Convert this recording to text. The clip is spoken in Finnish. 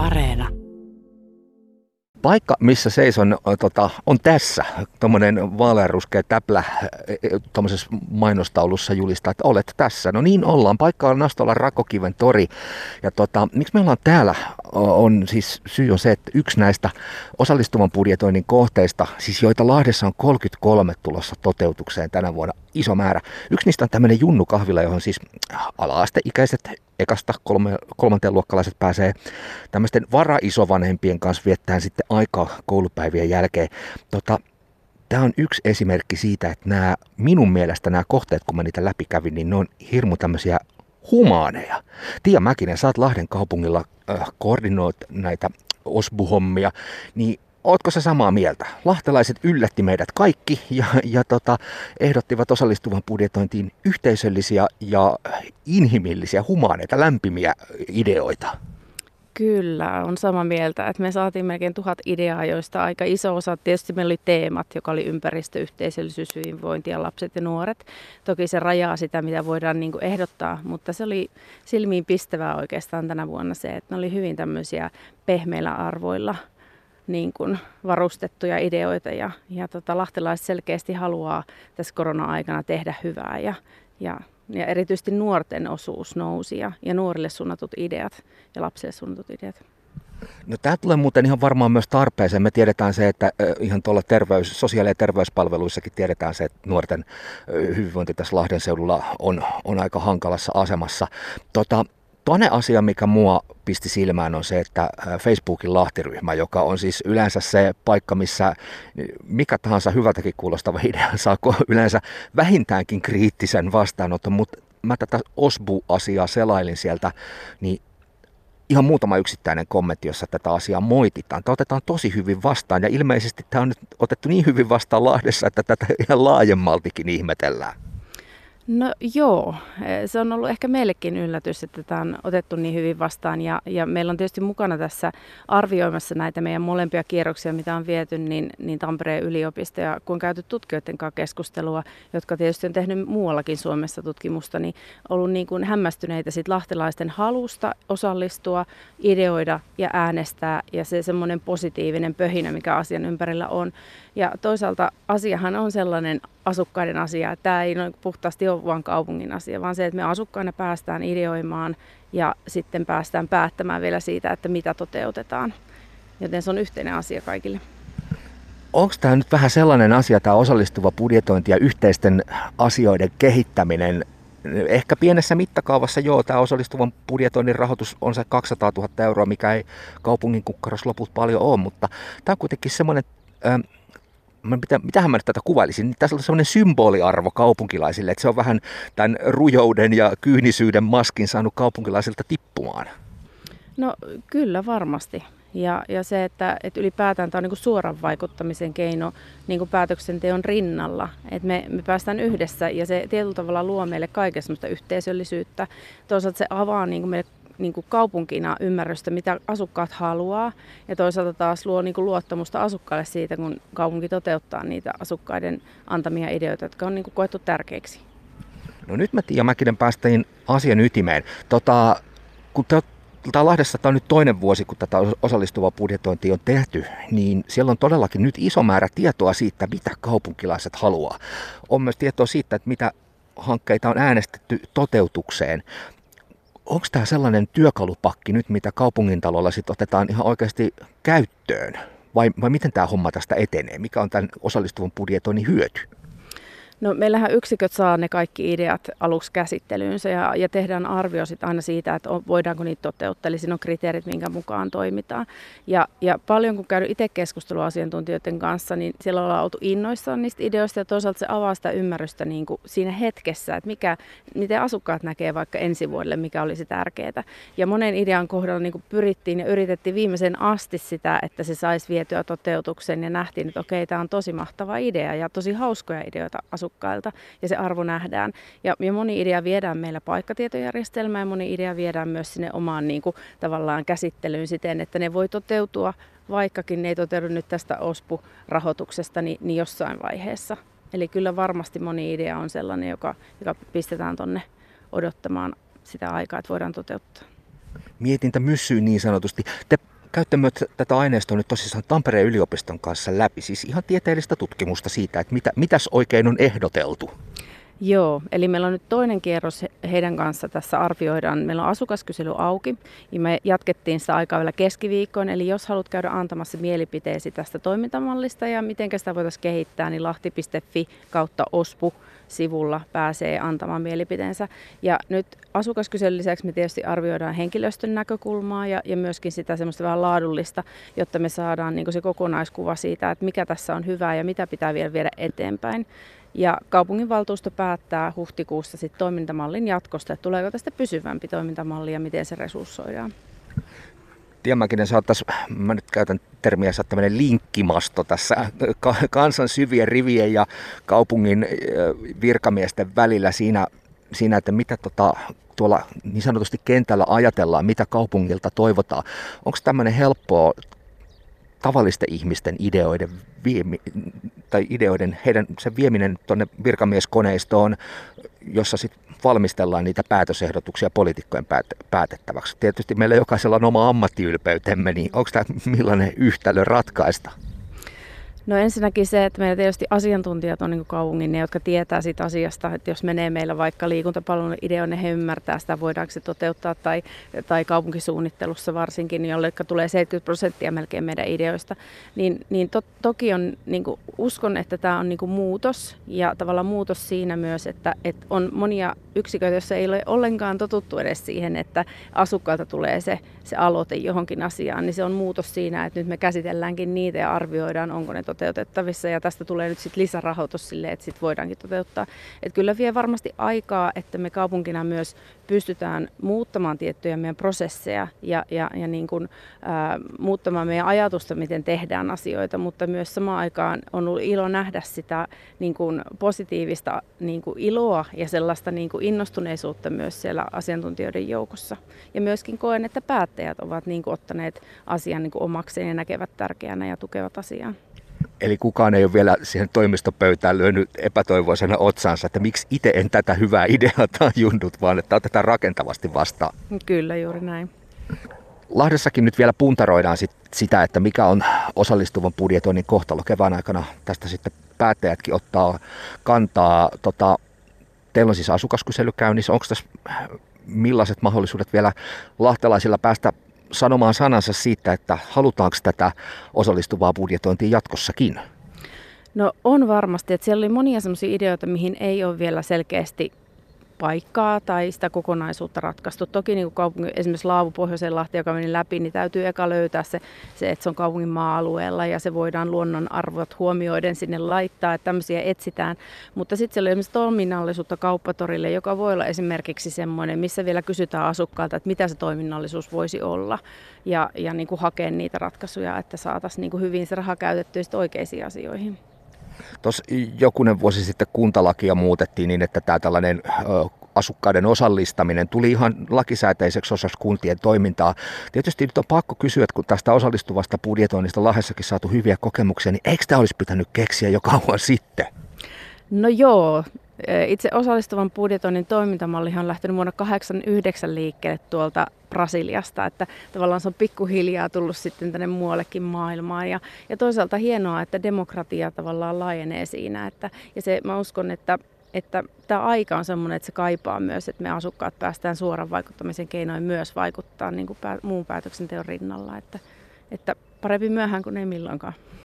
Areena. Paikka, missä seison, on, tota, on tässä. Tuommoinen vaaleanruskea täplä tuommoisessa mainostaulussa julistaa, että olet tässä. No niin ollaan. Paikka on Nastola Rakokiven tori. Ja tota, miksi me ollaan täällä, on siis syy on se, että yksi näistä osallistuvan budjetoinnin kohteista, siis joita Lahdessa on 33 tulossa toteutukseen tänä vuonna, iso määrä. Yksi niistä on tämmöinen Junnu kahvila, johon siis ala-asteikäiset ekasta kolme, kolmanteen luokkalaiset pääsee tämmöisten varaisovanhempien kanssa viettämään sitten aikaa koulupäivien jälkeen. Tota, Tämä on yksi esimerkki siitä, että nämä, minun mielestä nämä kohteet, kun mä niitä läpi kävin, niin ne on hirmu tämmöisiä humaaneja. Tiia Mäkinen, sä oot Lahden kaupungilla äh, koordinoit näitä osbuhommia, niin Ootko sä samaa mieltä? Lahtelaiset yllätti meidät kaikki ja, ja tota, ehdottivat osallistuvan budjetointiin yhteisöllisiä ja inhimillisiä, humaaneita, lämpimiä ideoita. Kyllä, on sama mieltä. Että me saatiin melkein tuhat ideaa, joista aika iso osa, tietysti meillä oli teemat, joka oli ympäristö, yhteisöllisyys, hyvinvointi ja lapset ja nuoret. Toki se rajaa sitä, mitä voidaan niin kuin ehdottaa, mutta se oli silmiin pistävää oikeastaan tänä vuonna se, että ne oli hyvin tämmöisiä pehmeillä arvoilla – niin varustettuja ideoita ja, ja tota, lahtelaiset selkeästi haluaa tässä korona-aikana tehdä hyvää ja, ja, ja erityisesti nuorten osuus nousi ja, ja nuorille suunnatut ideat ja lapsille suunnatut ideat. No tämä tulee muuten ihan varmaan myös tarpeeseen. Me tiedetään se, että ihan tuolla terveys, sosiaali- ja terveyspalveluissakin tiedetään se, että nuorten hyvinvointi tässä Lahden seudulla on, on aika hankalassa asemassa. Tota, Toinen asia, mikä mua pisti silmään, on se, että Facebookin lahtiryhmä, joka on siis yleensä se paikka, missä mikä tahansa hyvältäkin kuulostava idea saa yleensä vähintäänkin kriittisen vastaanoton, mutta mä tätä Osbu-asiaa selailin sieltä, niin ihan muutama yksittäinen kommentti, jossa tätä asiaa moititaan. Tämä otetaan tosi hyvin vastaan ja ilmeisesti tämä on nyt otettu niin hyvin vastaan Lahdessa, että tätä ihan laajemmaltikin ihmetellään. No joo, se on ollut ehkä meillekin yllätys, että tämä on otettu niin hyvin vastaan ja, ja meillä on tietysti mukana tässä arvioimassa näitä meidän molempia kierroksia, mitä on viety, niin, niin Tampereen yliopisto ja kun on käyty tutkijoiden kanssa keskustelua, jotka tietysti on tehnyt muuallakin Suomessa tutkimusta, niin ollut niin kuin hämmästyneitä sit lahtelaisten halusta osallistua, ideoida ja äänestää ja se semmoinen positiivinen pöhinä, mikä asian ympärillä on. Ja toisaalta asiahan on sellainen asukkaiden asia, tämä ei noin puhtaasti ole vain kaupungin asia, vaan se, että me asukkaina päästään ideoimaan ja sitten päästään päättämään vielä siitä, että mitä toteutetaan. Joten se on yhteinen asia kaikille. Onko tämä nyt vähän sellainen asia, tämä osallistuva budjetointi ja yhteisten asioiden kehittäminen, ehkä pienessä mittakaavassa joo, tämä osallistuvan budjetoinnin rahoitus on se 200 000 euroa, mikä ei kaupungin kukkaros loput paljon ole, mutta tämä on kuitenkin semmoinen mitä, mitähän mä nyt tätä kuvailisin, niin tässä on sellainen symboliarvo kaupunkilaisille, että se on vähän tämän rujouden ja kyynisyyden maskin saanut kaupunkilaisilta tippumaan. No kyllä varmasti. Ja, ja se, että, että ylipäätään tämä on niin kuin suoran vaikuttamisen keino niin kuin päätöksenteon rinnalla. Että me, me päästään yhdessä ja se tietyllä tavalla luo meille kaiken sellaista yhteisöllisyyttä. Toisaalta se avaa niin kuin meille niin kuin kaupunkina ymmärrystä, mitä asukkaat haluaa, ja toisaalta taas luo niin kuin luottamusta asukkaille siitä, kun kaupunki toteuttaa niitä asukkaiden antamia ideoita, jotka on niin kuin koettu tärkeiksi. No nyt mä Tiia Mäkinen päästiin asian ytimeen. Tota, kun te Tää Lahdessa tämä on nyt toinen vuosi, kun tätä osallistuvaa budjetointia on tehty, niin siellä on todellakin nyt iso määrä tietoa siitä, mitä kaupunkilaiset haluaa. On myös tietoa siitä, että mitä hankkeita on äänestetty toteutukseen onko tämä sellainen työkalupakki nyt, mitä kaupungintalolla sitten otetaan ihan oikeasti käyttöön? Vai, vai miten tämä homma tästä etenee? Mikä on tämän osallistuvan budjetoinnin hyöty? No meillähän yksiköt saa ne kaikki ideat aluksi käsittelyynsä ja, ja tehdään arvio sit aina siitä, että voidaanko niitä toteuttaa. Eli siinä on kriteerit, minkä mukaan toimitaan. Ja, ja paljon kun käyn itse keskustelua asiantuntijoiden kanssa, niin siellä ollaan oltu innoissaan niistä ideoista ja toisaalta se avaa sitä ymmärrystä niin kuin siinä hetkessä, että mikä, miten asukkaat näkee vaikka ensi vuodelle, mikä olisi tärkeää. Ja monen idean kohdalla niin kuin pyrittiin ja yritettiin viimeisen asti sitä, että se saisi vietyä toteutukseen ja nähtiin, että okei, tämä on tosi mahtava idea ja tosi hauskoja ideoita asukkaat asukkailta ja se arvo nähdään. Ja, ja moni idea viedään meillä paikkatietojärjestelmään ja moni idea viedään myös sinne omaan niin kuin, tavallaan käsittelyyn siten, että ne voi toteutua, vaikkakin ne ei toteudu nyt tästä OSPU-rahoituksesta, niin, niin jossain vaiheessa. Eli kyllä varmasti moni idea on sellainen, joka, joka pistetään tuonne odottamaan sitä aikaa, että voidaan toteuttaa. mietintä myssyy niin sanotusti. Te käytte myös tätä aineistoa nyt tosissaan Tampereen yliopiston kanssa läpi, siis ihan tieteellistä tutkimusta siitä, että mitä, mitäs oikein on ehdoteltu. Joo, eli meillä on nyt toinen kierros heidän kanssa tässä arvioidaan. Meillä on asukaskysely auki ja me jatkettiin sitä aikaa vielä keskiviikkoon. Eli jos haluat käydä antamassa mielipiteesi tästä toimintamallista ja miten sitä voitaisiin kehittää, niin lahti.fi kautta ospu sivulla pääsee antamaan mielipiteensä. Ja nyt asukaskyselyn lisäksi me tietysti arvioidaan henkilöstön näkökulmaa ja, ja myöskin sitä semmoista vähän laadullista, jotta me saadaan niin se kokonaiskuva siitä, että mikä tässä on hyvää ja mitä pitää vielä viedä eteenpäin. Ja kaupunginvaltuusto päättää huhtikuussa sit toimintamallin jatkosta, että tuleeko tästä pysyvämpi toimintamalli ja miten se resurssoidaan. Tiemäkinen saattaisi, mä nyt käytän termiä, sä tämmöinen linkkimasto tässä kansan syvien rivien ja kaupungin virkamiesten välillä siinä, siinä että mitä tota, tuolla niin sanotusti kentällä ajatellaan, mitä kaupungilta toivotaan. Onko tämmöinen helppoa tavallisten ihmisten ideoiden, viemi, tai ideoiden heidän se vieminen tuonne virkamieskoneistoon, jossa sitten valmistellaan niitä päätösehdotuksia poliitikkojen päätettäväksi. Tietysti meillä jokaisella on oma ammattiylpeytemme, niin onko tämä millainen yhtälö ratkaista? No ensinnäkin se, että meillä tietysti asiantuntijat on niin kaupungin ne, jotka tietää siitä asiasta, että jos menee meillä vaikka liikuntapalvelun niin he ymmärtää sitä, voidaanko se toteuttaa tai, tai kaupunkisuunnittelussa varsinkin, jolle tulee 70 prosenttia melkein meidän ideoista, niin, niin to, toki on, niin kuin, uskon, että tämä on niin kuin muutos ja tavallaan muutos siinä myös, että, että on monia yksiköitä, joissa ei ole ollenkaan totuttu edes siihen, että asukkaalta tulee se, se aloite johonkin asiaan, niin se on muutos siinä, että nyt me käsitelläänkin niitä ja arvioidaan, onko ne toteutettavissa ja tästä tulee nyt sit lisärahoitus sille, että sit voidaankin toteuttaa. Et kyllä vie varmasti aikaa, että me kaupunkina myös pystytään muuttamaan tiettyjä meidän prosesseja ja, ja, ja niin kuin, ää, muuttamaan meidän ajatusta, miten tehdään asioita, mutta myös samaan aikaan on ollut ilo nähdä sitä niin kuin positiivista niin kuin iloa ja sellaista niin kuin innostuneisuutta myös siellä asiantuntijoiden joukossa. Ja myöskin koen, että päättäjät ovat niin ottaneet asian niin omakseen ja näkevät tärkeänä ja tukevat asiaa. Eli kukaan ei ole vielä siihen toimistopöytään lyönyt epätoivoisena otsansa, että miksi itse en tätä hyvää ideaa tajunnut, vaan että otetaan rakentavasti vastaan. Kyllä, juuri näin. Lahdessakin nyt vielä puntaroidaan sit sitä, että mikä on osallistuvan budjetoinnin kohtalo kevään aikana. Tästä sitten päättäjätkin ottaa kantaa. Tota, teillä on siis asukaskysely käynnissä. Onko tässä millaiset mahdollisuudet vielä lahtelaisilla päästä sanomaan sanansa siitä, että halutaanko tätä osallistuvaa budjetointia jatkossakin? No on varmasti, että siellä oli monia sellaisia ideoita, mihin ei ole vielä selkeästi paikkaa tai sitä kokonaisuutta ratkaistu. Toki niin kuin kaupunki, esimerkiksi Laavu Pohjoisen Lahti, joka meni läpi, niin täytyy eka löytää se, se, että se on kaupungin maa-alueella ja se voidaan luonnon arvot huomioiden sinne laittaa, että tämmöisiä etsitään. Mutta sitten siellä on esimerkiksi toiminnallisuutta kauppatorille, joka voi olla esimerkiksi semmoinen, missä vielä kysytään asukkaalta, että mitä se toiminnallisuus voisi olla ja, ja niin kuin hakea niitä ratkaisuja, että saataisiin niin hyvin se raha käytettyä oikeisiin asioihin. Tuossa jokunen vuosi sitten kuntalakia muutettiin niin, että tämä tällainen asukkaiden osallistaminen tuli ihan lakisääteiseksi osaksi kuntien toimintaa. Tietysti nyt on pakko kysyä, että kun tästä osallistuvasta budjetoinnista Lahdessakin saatu hyviä kokemuksia, niin eikö tämä olisi pitänyt keksiä jo kauan sitten? No joo, itse osallistuvan budjetoinnin toimintamallihan on lähtenyt vuonna 1989 liikkeelle tuolta Brasiliasta, että tavallaan se on pikkuhiljaa tullut sitten tänne muuallekin maailmaan. Ja, ja toisaalta hienoa, että demokratia tavallaan laajenee siinä. Että, ja se, mä uskon, että että tämä aika on sellainen, että se kaipaa myös, että me asukkaat päästään suoran vaikuttamisen keinoin myös vaikuttaa niin kuin muun päätöksenteon rinnalla, että, että parempi myöhään kuin ei milloinkaan.